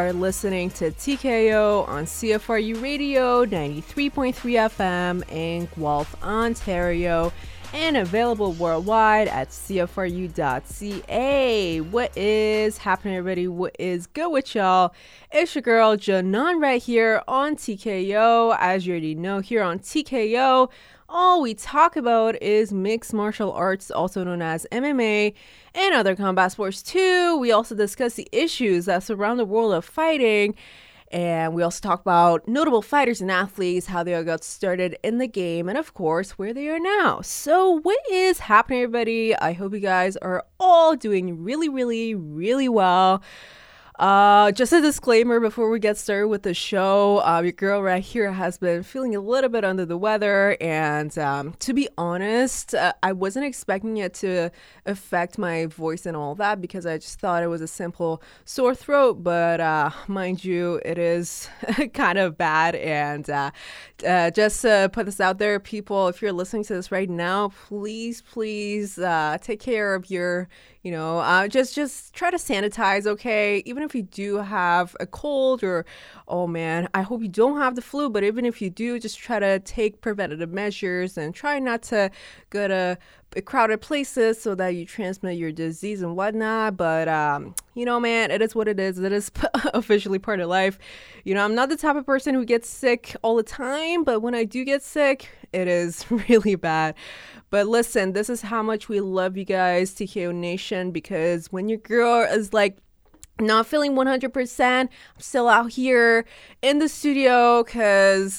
Are listening to TKO on CFRU Radio 93.3 FM in Guelph, Ontario, and available worldwide at CFRU.ca. What is happening, everybody? What is good with y'all? It's your girl, Janan, right here on TKO. As you already know, here on TKO, all we talk about is mixed martial arts, also known as MMA, and other combat sports too. We also discuss the issues that surround the world of fighting. And we also talk about notable fighters and athletes, how they all got started in the game, and of course, where they are now. So, what is happening, everybody? I hope you guys are all doing really, really, really well. Uh, just a disclaimer before we get started with the show. Uh, your girl right here has been feeling a little bit under the weather, and um, to be honest, uh, I wasn't expecting it to affect my voice and all that because I just thought it was a simple sore throat. But uh, mind you, it is kind of bad. And uh, uh, just to put this out there, people, if you're listening to this right now, please, please take care of your you know uh, just just try to sanitize okay? Even if you do have a cold or oh man i hope you don't have the flu but even if you do just try to take preventative measures and try not to go to crowded places so that you transmit your disease and whatnot but um, you know man it is what it is it is officially part of life you know i'm not the type of person who gets sick all the time but when i do get sick it is really bad but listen, this is how much we love you guys, TKO Nation, because when your girl is like, not feeling 100%. I'm still out here in the studio because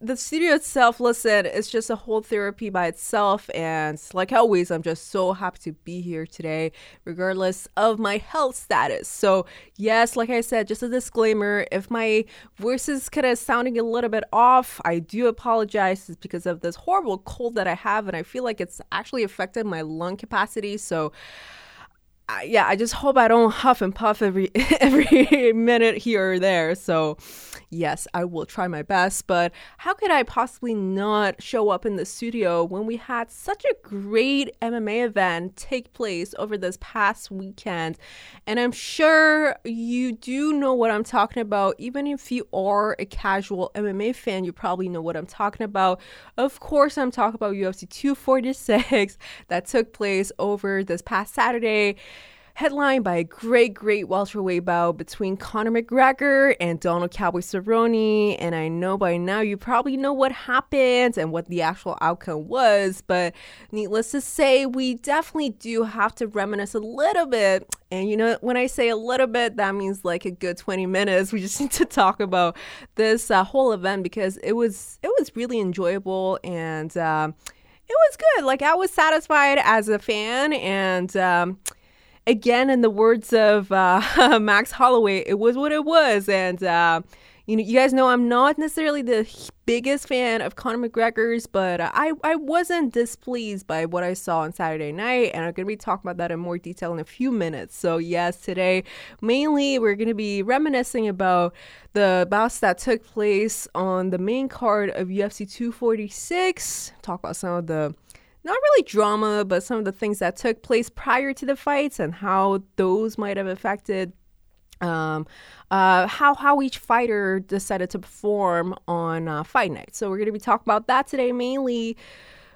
the studio itself, listen, it's just a whole therapy by itself. And like always, I'm just so happy to be here today, regardless of my health status. So, yes, like I said, just a disclaimer if my voice is kind of sounding a little bit off, I do apologize. It's because of this horrible cold that I have, and I feel like it's actually affected my lung capacity. So, yeah, I just hope I don't huff and puff every every minute here or there. So, yes, I will try my best. But how could I possibly not show up in the studio when we had such a great MMA event take place over this past weekend? And I'm sure you do know what I'm talking about. Even if you are a casual MMA fan, you probably know what I'm talking about. Of course, I'm talking about UFC 246 that took place over this past Saturday headlined by a great, great welterweight bout between Conor McGregor and Donald Cowboy Cerrone. And I know by now you probably know what happened and what the actual outcome was, but needless to say, we definitely do have to reminisce a little bit. And you know, when I say a little bit, that means like a good 20 minutes. We just need to talk about this uh, whole event because it was it was really enjoyable and um, it was good. Like I was satisfied as a fan and. Um, again, in the words of uh, Max Holloway, it was what it was. And, uh, you know, you guys know I'm not necessarily the biggest fan of Conor McGregor's, but I, I wasn't displeased by what I saw on Saturday night. And I'm going to be talking about that in more detail in a few minutes. So, yes, today, mainly, we're going to be reminiscing about the bouts that took place on the main card of UFC 246, talk about some of the not really drama, but some of the things that took place prior to the fights and how those might have affected um, uh, how how each fighter decided to perform on uh, fight night. So we're going to be talking about that today mainly.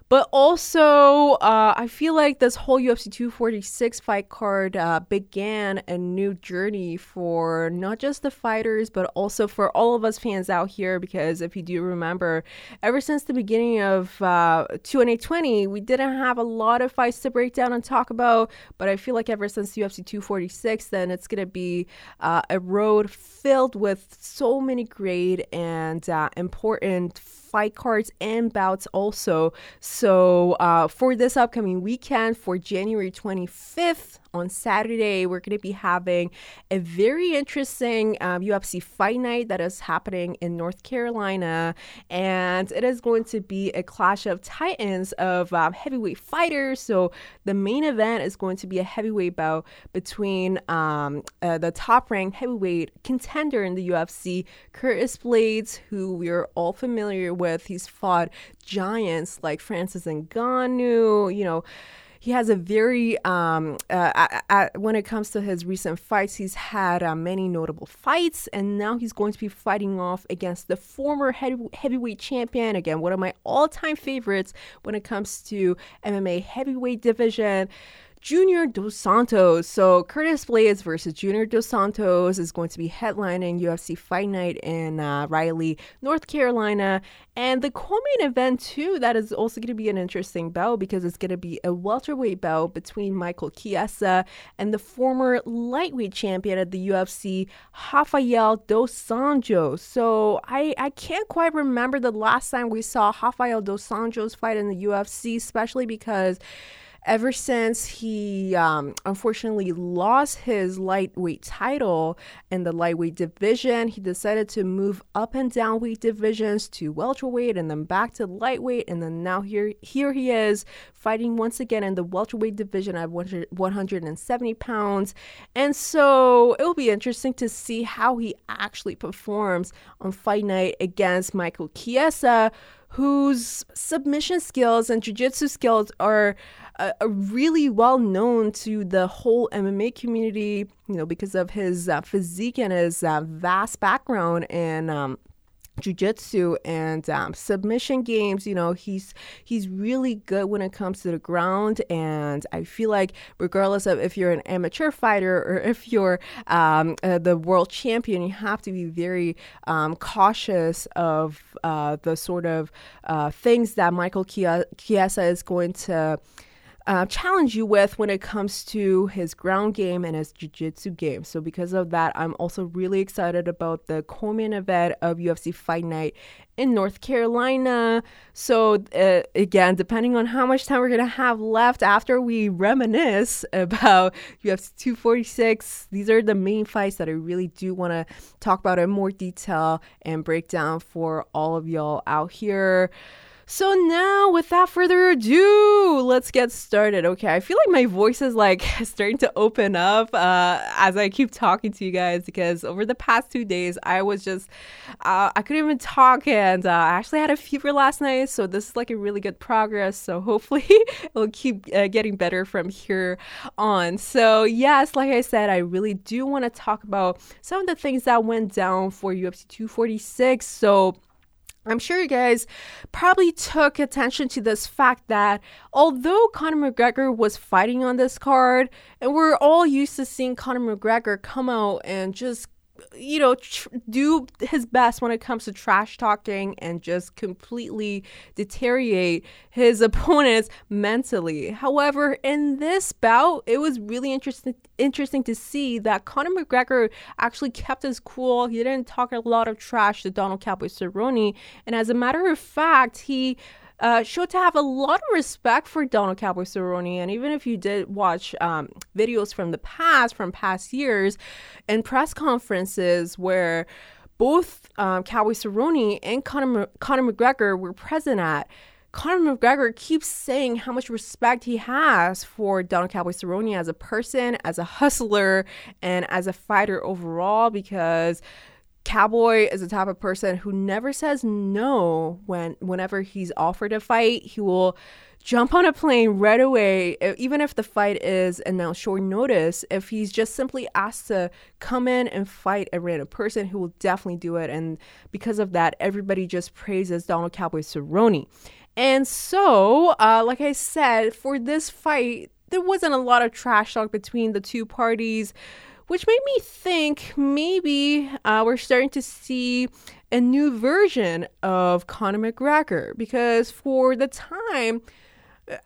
But also, uh, I feel like this whole UFC 246 fight card uh, began a new journey for not just the fighters, but also for all of us fans out here. Because if you do remember, ever since the beginning of uh, 2020, we didn't have a lot of fights to break down and talk about. But I feel like ever since UFC 246, then it's going to be uh, a road filled with so many great and uh, important fight cards and bouts also. So uh, for this upcoming weekend, for January 25th, on Saturday, we're going to be having a very interesting um, UFC fight night that is happening in North Carolina. And it is going to be a clash of titans of um, heavyweight fighters. So the main event is going to be a heavyweight bout between um, uh, the top ranked heavyweight contender in the UFC, Curtis Blaydes, who we're all familiar with. He's fought giants like Francis Ngannou, you know he has a very um, uh, when it comes to his recent fights, he's had uh, many notable fights, and now he's going to be fighting off against the former heavy, heavyweight champion. Again, one of my all-time favorites when it comes to MMA heavyweight division. Junior Dos Santos. So Curtis Blaydes versus Junior Dos Santos is going to be headlining UFC Fight Night in uh, Raleigh, North Carolina. And the co-main event too, that is also going to be an interesting bout because it's going to be a welterweight bout between Michael Chiesa and the former lightweight champion at the UFC, Rafael Dos Anjos. So I, I can't quite remember the last time we saw Rafael Dos Anjos fight in the UFC, especially because ever since he um, unfortunately lost his lightweight title in the lightweight division, he decided to move up and down weight divisions to welterweight and then back to lightweight. And then now here, here he is fighting once again in the welterweight division at 170 pounds. And so it will be interesting to see how he actually performs on fight night against Michael Chiesa, whose submission skills and jiu-jitsu skills are uh, really well known to the whole MMA community, you know, because of his uh, physique and his uh, vast background in um, jiu-jitsu and um, submission games you know he's he's really good when it comes to the ground. And i feel like regardless of if you're an amateur fighter or if you're um, uh, the world champion you have to be very um, cautious of uh, the sort of uh, things that michael chiesa is going to uh, challenge you with when it comes to his ground game and his jiu-jitsu game. So because of that, I'm also really excited about the co-main event of UFC Fight Night in North Carolina. So uh, again, depending on how much time we're gonna have left after we reminisce about UFC 246, these are the main fights that I really do want to talk about in more detail and break down for all of y'all out here. So now, without further ado, let's get started. Okay, I feel like my voice is like starting to open up uh, as I keep talking to you guys because over the past two days, I was just uh, I couldn't even talk, and uh, I actually had a fever last night. So this is like a really good progress. So hopefully, it'll keep uh, getting better from here on. So yes, like I said, I really do want to talk about some of the things that went down for UFC 246. So I'm sure you guys probably took attention to this fact that although Conor McGregor was fighting on this card, and we're all used to seeing Conor McGregor come out and just you know, tr- do his best when it comes to trash talking and just completely deteriorate his opponents mentally. However, in this bout, it was really interesting interesting to see that Conor McGregor actually kept his cool. He didn't talk a lot of trash to Donald Cowboy Cerrone, and as a matter of fact, he uh, showed to have a lot of respect for Donald Cowboy. And even if you did watch um, videos from the past, from past years, and press conferences where both um, Cowboy Cerrone and Conor, Conor McGregor were present at, Conor McGregor keeps saying how much respect he has for Donald Cowboy Cerrone as a person, as a hustler, and as a fighter overall because Cowboy is the type of person who never says no when whenever he's offered a fight. He will jump on a plane right away, even if the fight is announced short notice. If he's just simply asked to come in and fight a random person, he will definitely do it. And because of that, everybody just praises Donald Cowboy Cerrone. And so, uh, like I said, for this fight, there wasn't a lot of trash talk between the two parties which made me think maybe uh, we're starting to see a new version of Conor McGregor because for the time,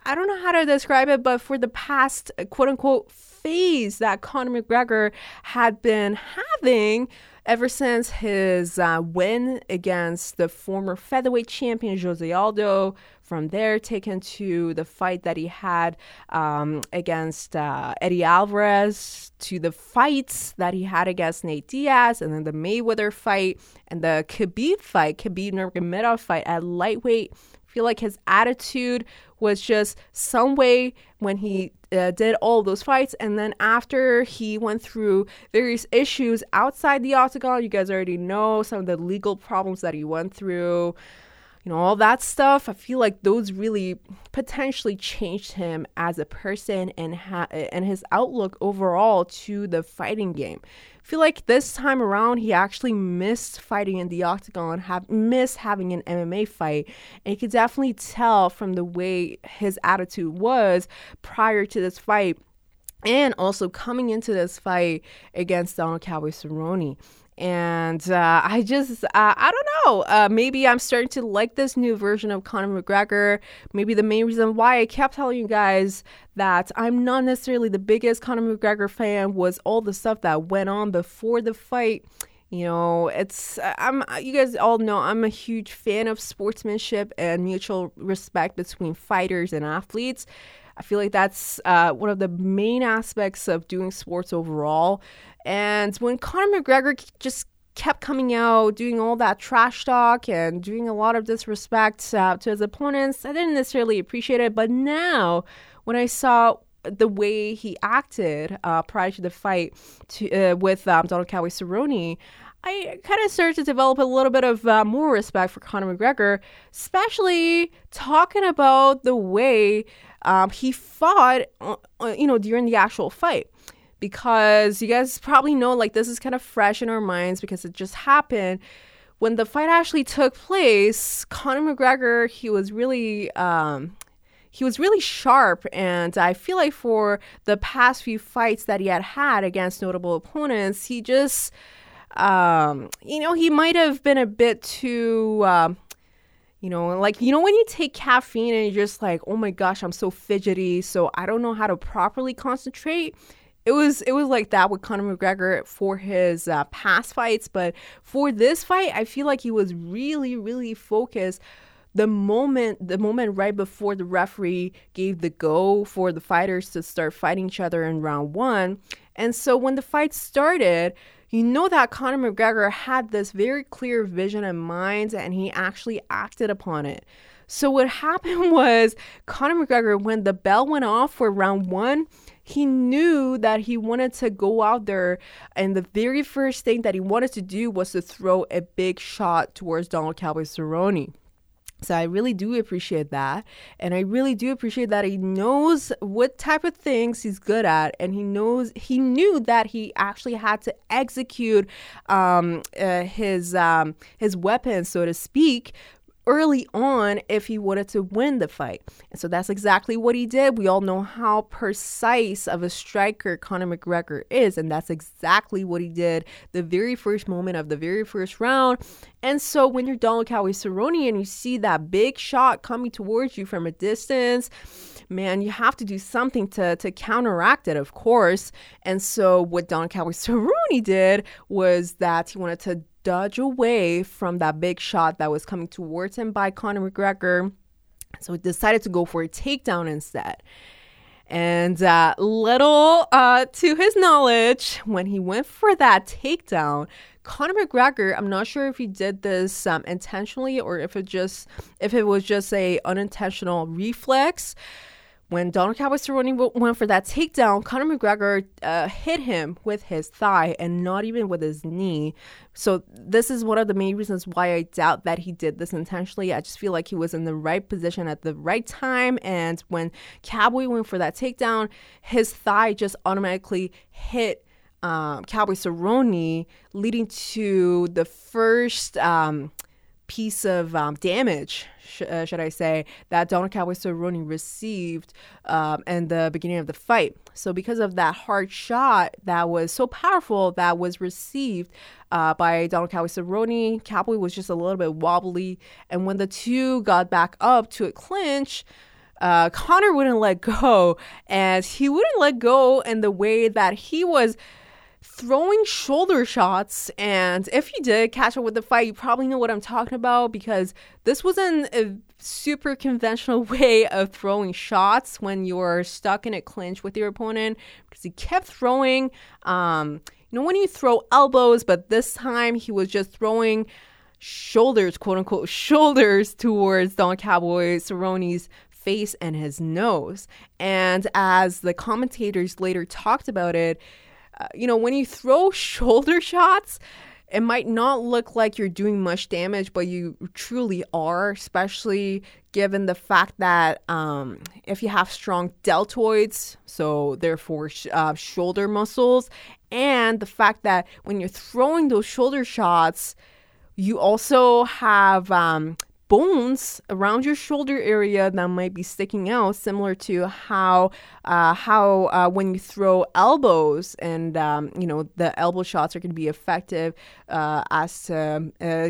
I don't know how to describe it, but for the past quote unquote phase that Conor McGregor had been having ever since his uh, win against the former featherweight champion Jose Aldo, from there taken to the fight that he had um, against uh, Eddie Alvarez, to the fights that he had against Nate Diaz, and then the Mayweather fight and the Khabib fight, Khabib Nurmagomedov fight at lightweight. I feel like his attitude was just some way when he uh, did all those fights, and then after he went through various issues outside the octagon, you guys already know some of the legal problems that he went through you know, all that stuff. I feel like those really potentially changed him as a person and ha- and his outlook overall to the fighting game. I feel like this time around he actually missed fighting in the octagon, have missed having an MMA fight, and you could definitely tell from the way his attitude was prior to this fight and also coming into this fight against Donald Cowboy Cerrone and uh, I just uh, I don't know. Uh, maybe I'm starting to like this new version of Conor McGregor. Maybe the main reason why I kept telling you guys that I'm not necessarily the biggest Conor McGregor fan was all the stuff that went on before the fight. You know, it's I'm you guys all know I'm a huge fan of sportsmanship and mutual respect between fighters and athletes. I feel like that's uh, one of the main aspects of doing sports overall. And when Conor McGregor just kept coming out doing all that trash talk and doing a lot of disrespect uh, to his opponents, I didn't necessarily appreciate it. But now, when I saw the way he acted uh, prior to the fight to, uh, with um, Donald Cowboy Cerrone, I kind of started to develop a little bit of uh, more respect for Conor McGregor, especially talking about the way um, he fought, uh, uh, you know, during the actual fight. Because you guys probably know like this is kind of fresh in our minds because it just happened. When the fight actually took place conor mcgregor he was really um, he was really sharp. And i feel like for the past few fights that he had had against notable opponents he just um, you know he might have been a bit too um, you know, like, you know, when you take caffeine and you're just like, oh my gosh, I'm so fidgety, so I don't know how to properly concentrate it was it was like that with Conor McGregor for his uh, past fights, but for this fight, I feel like he was really really focused. The moment the moment right before the referee gave the go for the fighters to start fighting each other in round one, and so when the fight started. You know that Conor McGregor had this very clear vision in mind and he actually acted upon it. So, what happened was Conor McGregor, when the bell went off for round one, he knew that he wanted to go out there and the very first thing that he wanted to do was to throw a big shot towards Donald Cowboy Cerrone. So I really do appreciate that. And I really do appreciate that he knows what type of things he's good at. And he knows, he knew that he actually had to execute um, uh, his, um, his weapon, so to speak, early on if he wanted to win the fight. And so that's exactly what he did. We all know how precise of a striker Conor McGregor is, and that's exactly what he did the very first moment of the very first round. And so when you're Donald Cowboy Cerrone and you see that big shot coming towards you from a distance, man, you have to do something to, to counteract it, of course. And so what Donald Cowboy Cerrone did was that he wanted to dodge away from that big shot that was coming towards him by Conor McGregor. So he decided to go for a takedown instead. And uh, little uh, to his knowledge, when he went for that takedown, Conor McGregor, I'm not sure if he did this um, intentionally or if it just if it was just a unintentional reflex when Donald Cowboy Cerrone went for that takedown, Conor McGregor uh, hit him with his thigh and not even with his knee. So this is one of the main reasons why I doubt that he did this intentionally. I just feel like he was in the right position at the right time, and when Cowboy went for that takedown, his thigh just automatically hit um, Cowboy Cerrone, leading to the first. Um, piece of um, damage, sh- uh, should I say, that Donald Cowboy Cerrone received um, in the beginning of the fight. So, because of that hard shot that was so powerful that was received uh, by Donald Cowboy Cerrone, Cowboy was just a little bit wobbly. And when the two got back up to a clinch, uh, Conor wouldn't let go, and he wouldn't let go in the way that he was throwing shoulder shots. And if you did catch up with the fight, you probably know what I'm talking about because this wasn't a super conventional way of throwing shots when you're stuck in a clinch with your opponent because he kept throwing, um, you know, when you throw elbows, but this time he was just throwing shoulders, quote unquote, shoulders towards Don Cowboy Cerrone's face and his nose. And as the commentators later talked about it, you know, when you throw shoulder shots, it might not look like you're doing much damage, but you truly are, especially given the fact that um, if you have strong deltoids, so therefore sh- uh, shoulder muscles, and the fact that when you're throwing those shoulder shots, you also have um, bones around your shoulder area that might be sticking out, similar to how uh, how uh, when you throw elbows and um, you know the elbow shots are going to be effective uh, as uh,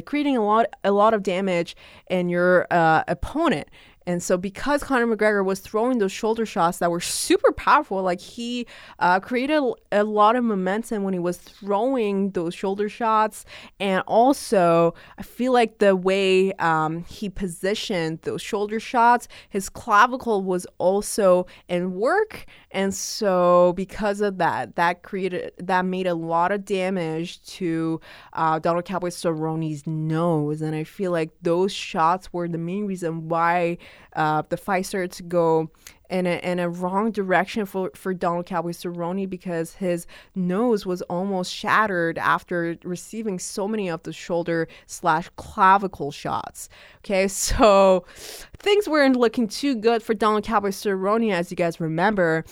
creating a lot a lot of damage in your uh, opponent. And so, because Conor McGregor was throwing those shoulder shots that were super powerful, like he uh, created a lot of momentum when he was throwing those shoulder shots. And also, I feel like the way um, he positioned those shoulder shots, his clavicle was also in work. And so, because of that, that created, that made a lot of damage to uh, Donald Cowboy Cerrone's nose. And I feel like those shots were the main reason why uh, the started to go in a, in a wrong direction for, for Donald Cowboy Cerrone because his nose was almost shattered after receiving so many of the shoulder slash clavicle shots. Okay, so things weren't looking too good for Donald Cowboy Cerrone, as you guys remember.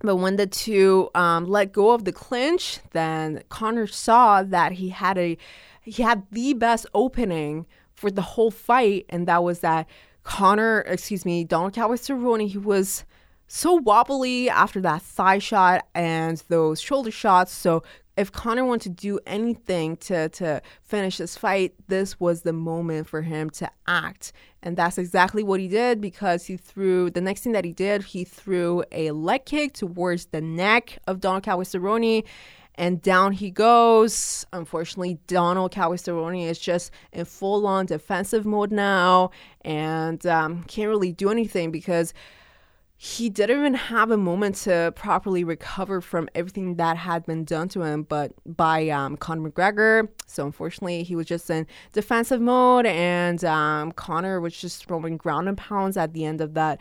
But when the two um, let go of the clinch, then Conor saw that he had a he had the best opening for the whole fight, and that was that Conor, excuse me, Donald Cowboy Cerrone, he was so wobbly after that thigh shot and those shoulder shots. So if Conor wanted to do anything to to finish this fight, this was the moment for him to act. And that's exactly what he did because he threw the next thing that he did, he threw a leg kick towards the neck of Donald Cowboy Cerrone and down he goes. Unfortunately, Donald Cerrone is just in full on defensive mode now and um, can't really do anything because he didn't even have a moment to properly recover from everything that had been done to him but by um, Conor McGregor. So unfortunately, he was just in defensive mode, and um, Conor was just throwing ground and pounds at the end of that,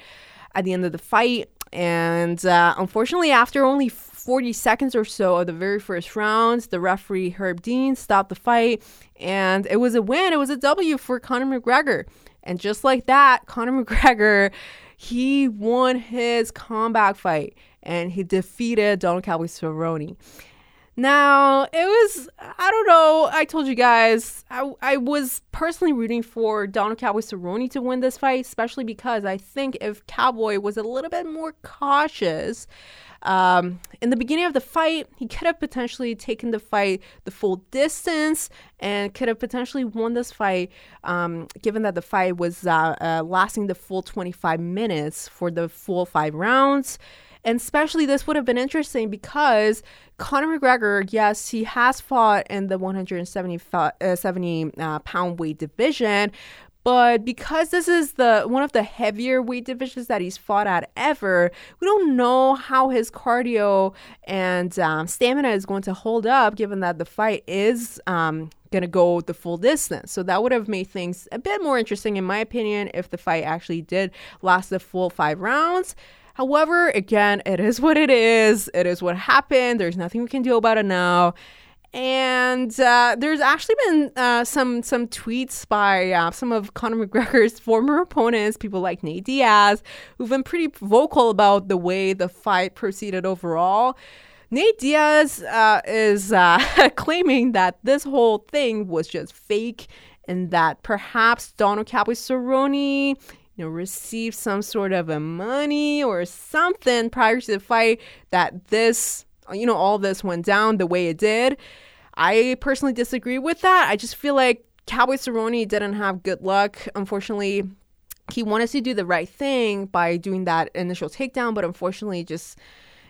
at the end of the fight. And uh, unfortunately, after only 40 seconds or so of the very first round, the referee Herb Dean stopped the fight, and it was a win. It was a W for Conor McGregor. And just like that, Conor McGregor, he won his comeback fight and he defeated Donald Cowboy Cerrone. Now, it was, I don't know, I told you guys, I, I was personally rooting for Donald Cowboy Cerrone to win this fight, especially because I think if Cowboy was a little bit more cautious, um, in the beginning of the fight, he could have potentially taken the fight the full distance and could have potentially won this fight, um, given that the fight was uh, uh, lasting the full 25 minutes for the full five rounds. And especially this would have been interesting because Conor McGregor, yes, he has fought in the 170 uh, 70, uh, pound weight division, but because this is the one of the heavier weight divisions that he's fought at ever, we don't know how his cardio and um, stamina is going to hold up, given that the fight is um, going to go the full distance. So that would have made things a bit more interesting, in my opinion, if the fight actually did last the full five rounds. However, again, it is what it is. It is what happened. There's nothing we can do about it now. And uh, there's actually been uh, some some tweets by uh, some of Conor McGregor's former opponents, people like Nate Diaz, who've been pretty vocal about the way the fight proceeded overall. Nate Diaz uh, is uh, claiming that this whole thing was just fake, and that perhaps Donald Cowboy Cerrone you know, received some sort of a money or something prior to the fight that this you know, all this went down the way it did. I personally disagree with that. I just feel like Cowboy Cerrone didn't have good luck. Unfortunately, he wanted to do the right thing by doing that initial takedown, but unfortunately, just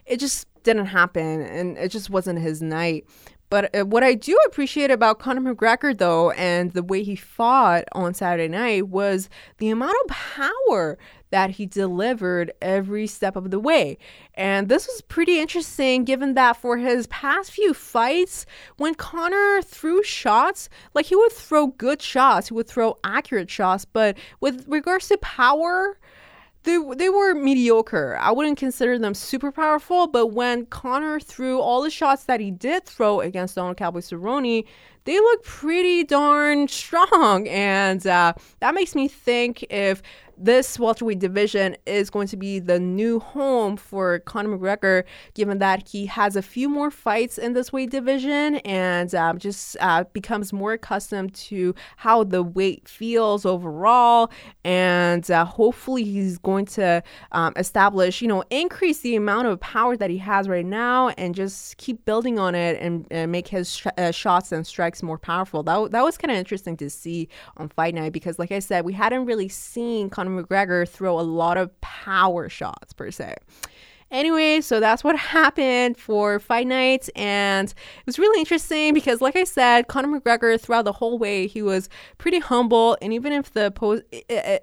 it just didn't happen, and it just wasn't his night. But uh, what I do appreciate about Conor McGregor, though, and the way he fought on Saturday night was the amount of power that he delivered every step of the way. And this was pretty interesting given that for his past few fights, when Conor threw shots, like he would throw good shots, he would throw accurate shots, but with regards to power, they they were mediocre. I wouldn't consider them super powerful, but when Conor threw all the shots that he did throw against Donald Cowboy Cerrone, they look pretty darn strong, and uh, that makes me think if this welterweight division is going to be the new home for Conor McGregor, given that he has a few more fights in this weight division and um, just uh, becomes more accustomed to how the weight feels overall. And uh, hopefully, he's going to um, establish, you know, increase the amount of power that he has right now and just keep building on it and, and make his sh- uh, shots and strikes more powerful. That, that was kind of interesting to see on Fight Night because, like I said, we hadn't really seen Conor Conor McGregor throw a lot of power shots per se. Anyway, so that's what happened for Fight Night, and it was really interesting because, like I said, Conor McGregor throughout the whole way he was pretty humble, and even if the post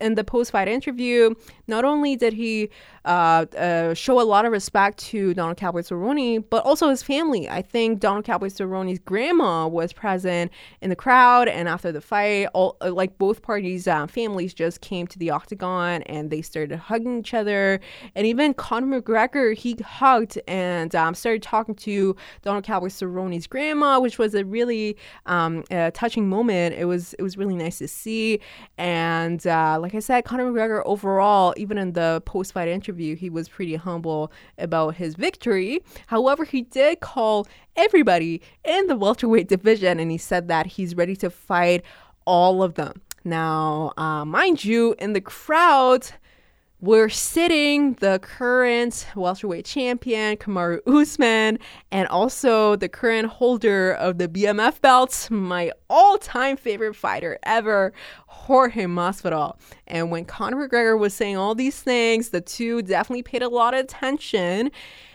in the post fight interview, not only did he uh, uh, show a lot of respect to Donald Cowboy Cerrone, but also his family. I think Donald Cowboy Cerrone's grandma was present in the crowd, and after the fight, all uh, like both parties' uh, families just came to the octagon and they started hugging each other. And even Conor McGregor, he hugged and um, started talking to Donald Cowboy Cerrone's grandma, which was a really um, touching moment. It was it was really nice to see. And uh, like I said, Conor McGregor overall, even in the post fight interview interview, he was pretty humble about his victory. However, he did call everybody in the welterweight division and he said that he's ready to fight all of them. Now, uh, mind you, in the crowd, we're sitting the current welterweight champion Kamaru Usman and also the current holder of the BMF belt, my all-time favorite fighter ever, Jorge Masvidal. And when Conor McGregor was saying all these things, the two definitely paid a lot of attention.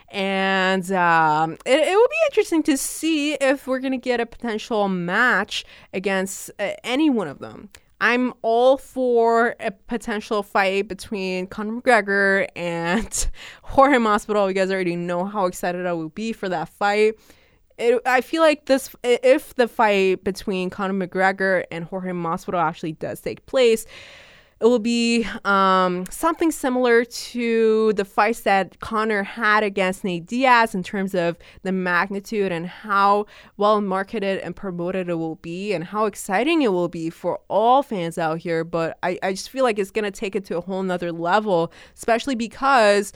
And um, it, it will be interesting to see if we're going to get a potential match against uh, any one of them. I'm all for a potential fight between Conor McGregor and Jorge Masvidal. You guys already know how excited I will be for that fight. It, I feel like this, if the fight between Conor McGregor and Jorge Masvidal actually does take place, it will be um, something similar to the fights that Conor had against Nate Diaz in terms of the magnitude and how well marketed and promoted it will be and how exciting it will be for all fans out here. But I, I just feel like it's going to take it to a whole nother level, especially because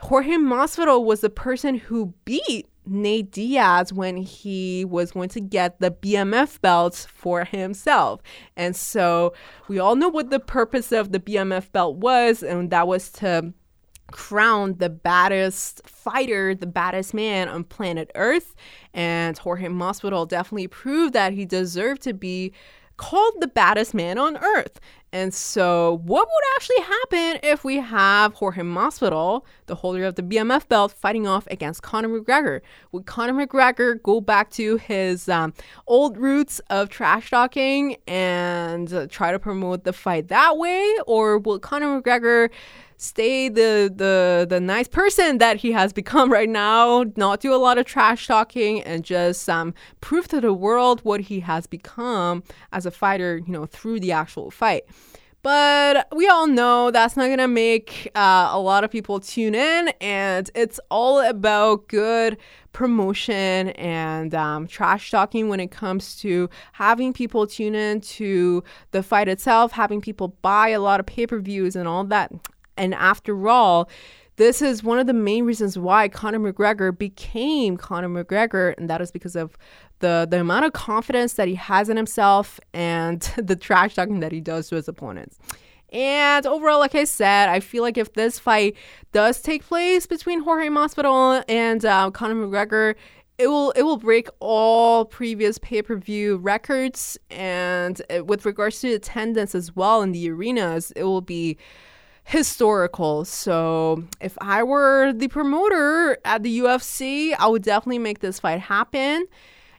Jorge Masvidal was the person who beat Nate Diaz when he was going to get the BMF belt for himself. And so we all know what the purpose of the BMF belt was, and that was to crown the baddest fighter, the baddest man on planet Earth. And Jorge Masvidal definitely proved that he deserved to be called the baddest man on earth. And so, what would actually happen if we have Jorge Masvidal, the holder of the BMF belt, fighting off against Conor McGregor? Would Conor McGregor go back to his um, old roots of trash talking and uh, try to promote the fight that way, or will Conor McGregor stay the the the nice person that he has become right now, not do a lot of trash talking and just um, prove to the world what he has become as a fighter, you know, through the actual fight. But we all know that's not gonna make uh, a lot of people tune in, and it's all about good promotion and um, trash talking when it comes to having people tune in to the fight itself, having people buy a lot of pay per views and all that. And after all, this is one of the main reasons why Conor McGregor became Conor McGregor, and that is because of the the amount of confidence that he has in himself and the trash talking that he does to his opponents. And overall, like I said, I feel like if this fight does take place between Jorge Masvidal and uh, Conor McGregor, it will it will break all previous pay per view records, and uh, with regards to attendance as well in the arenas, it will be historical. So if I were the promoter at the UFC, I would definitely make this fight happen.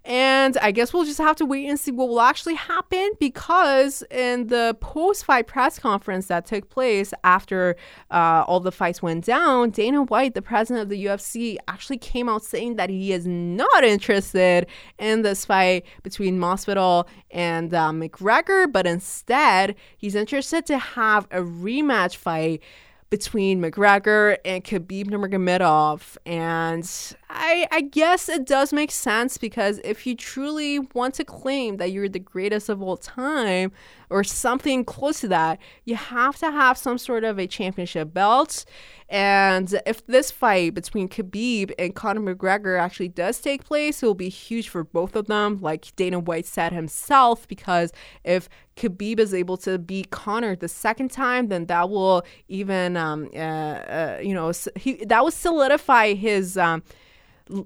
And I guess we'll just have to wait and see what will actually happen because in the post fight press conference that took place after uh, all the fights went down, Dana White, the president of the UFC, actually came out saying that he is not interested in this fight between Masvidal and uh, McGregor, but instead he's interested to have a rematch fight between McGregor and Khabib Nurmagomedov. And I, I guess it does make sense because if you truly want to claim that you're the greatest of all time or something close to that, you have to have some sort of a championship belt. And if this fight between Khabib and Conor McGregor actually does take place, it will be huge for both of them, like Dana White said himself, because if Khabib is able to beat Conor the second time, then that will even, um, uh, uh, you know, he, that will solidify his um,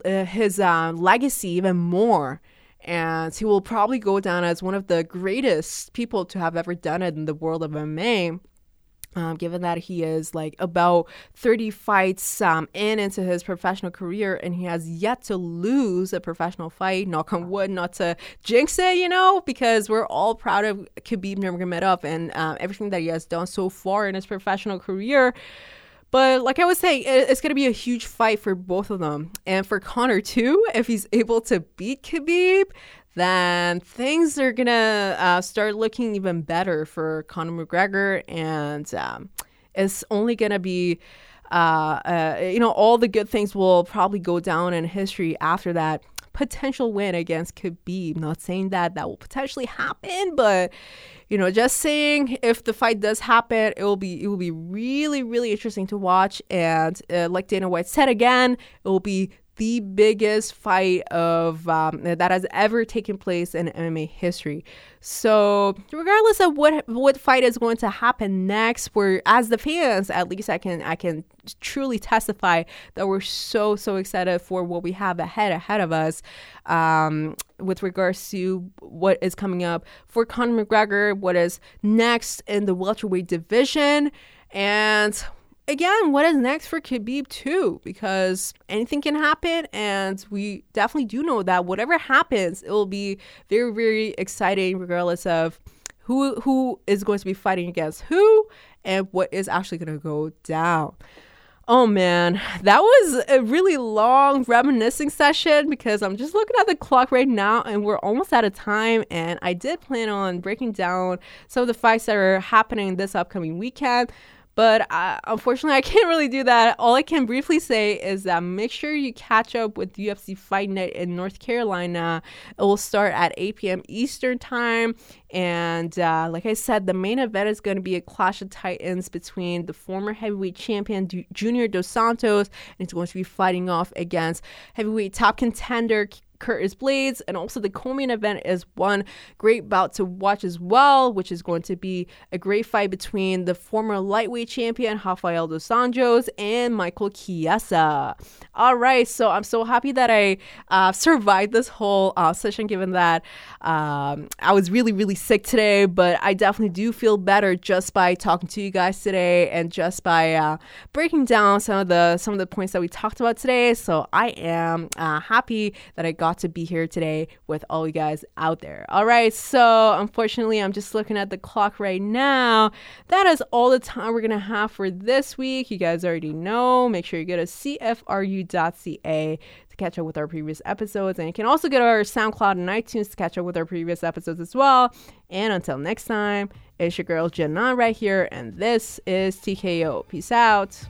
uh, his uh, legacy even more. And he will probably go down as one of the greatest people to have ever done it in the world of MMA. Um, given that he is like about 30 fights um, in into his professional career and he has yet to lose a professional fight, knock on wood, not to jinx it, you know, because we're all proud of Khabib Nurmagomedov and um, everything that he has done so far in his professional career. But like I was saying, it's going to be a huge fight for both of them. And for Conor, too, if he's able to beat Khabib, then things are gonna uh, start looking even better for Conor McGregor, and um, it's only gonna be. Uh, uh, you know, all the good things will probably go down in history after that potential win against Khabib. Not saying that that will potentially happen, but you know, just saying if the fight does happen, it will be it will be really really interesting to watch. And uh, like Dana White said again, it will be the biggest fight of um, that has ever taken place in MMA history. So, regardless of what what fight is going to happen next, we're as the fans, at least I can I can truly testify that we're so so excited for what we have ahead ahead of us um, with regards to what is coming up for Conor McGregor, what is next in the welterweight division, and again, what is next for Khabib too? Because anything can happen, and we definitely do know that whatever happens, it will be very, very exciting, regardless of who who is going to be fighting against who and what is actually going to go down. Oh man, that was a really long reminiscing session because I'm just looking at the clock right now and we're almost out of time. And I did plan on breaking down some of the fights that are happening this upcoming weekend. But uh, unfortunately, I can't really do that. All I can briefly say is that make sure you catch up with UFC Fight Night in North Carolina. It will start at 8 p.m. Eastern Time. And uh, like I said, the main event is going to be a clash of titans between the former heavyweight champion Junior Dos Santos, and he's going to be fighting off against heavyweight top contender Curtis Blaydes, And also, the co-main event is one great bout to watch as well, which is going to be a great fight between the former lightweight champion Rafael dos Anjos and Michael Chiesa. All right, so I'm so happy that I uh, survived this whole uh, session, given that um, I was really, really sick today, but I definitely do feel better just by talking to you guys today and just by uh, breaking down some of the some of the points that we talked about today. So I am uh, happy that I got got to be here today with all you guys out there. All right, so unfortunately, I'm just looking at the clock right now. That is all the time we're going to have for this week. You guys already know. Make sure you go to cfru.ca to catch up with our previous episodes. And you can also go to our SoundCloud and iTunes to catch up with our previous episodes as well. And until next time, it's your girl Janan right here, and this is TKO. Peace out.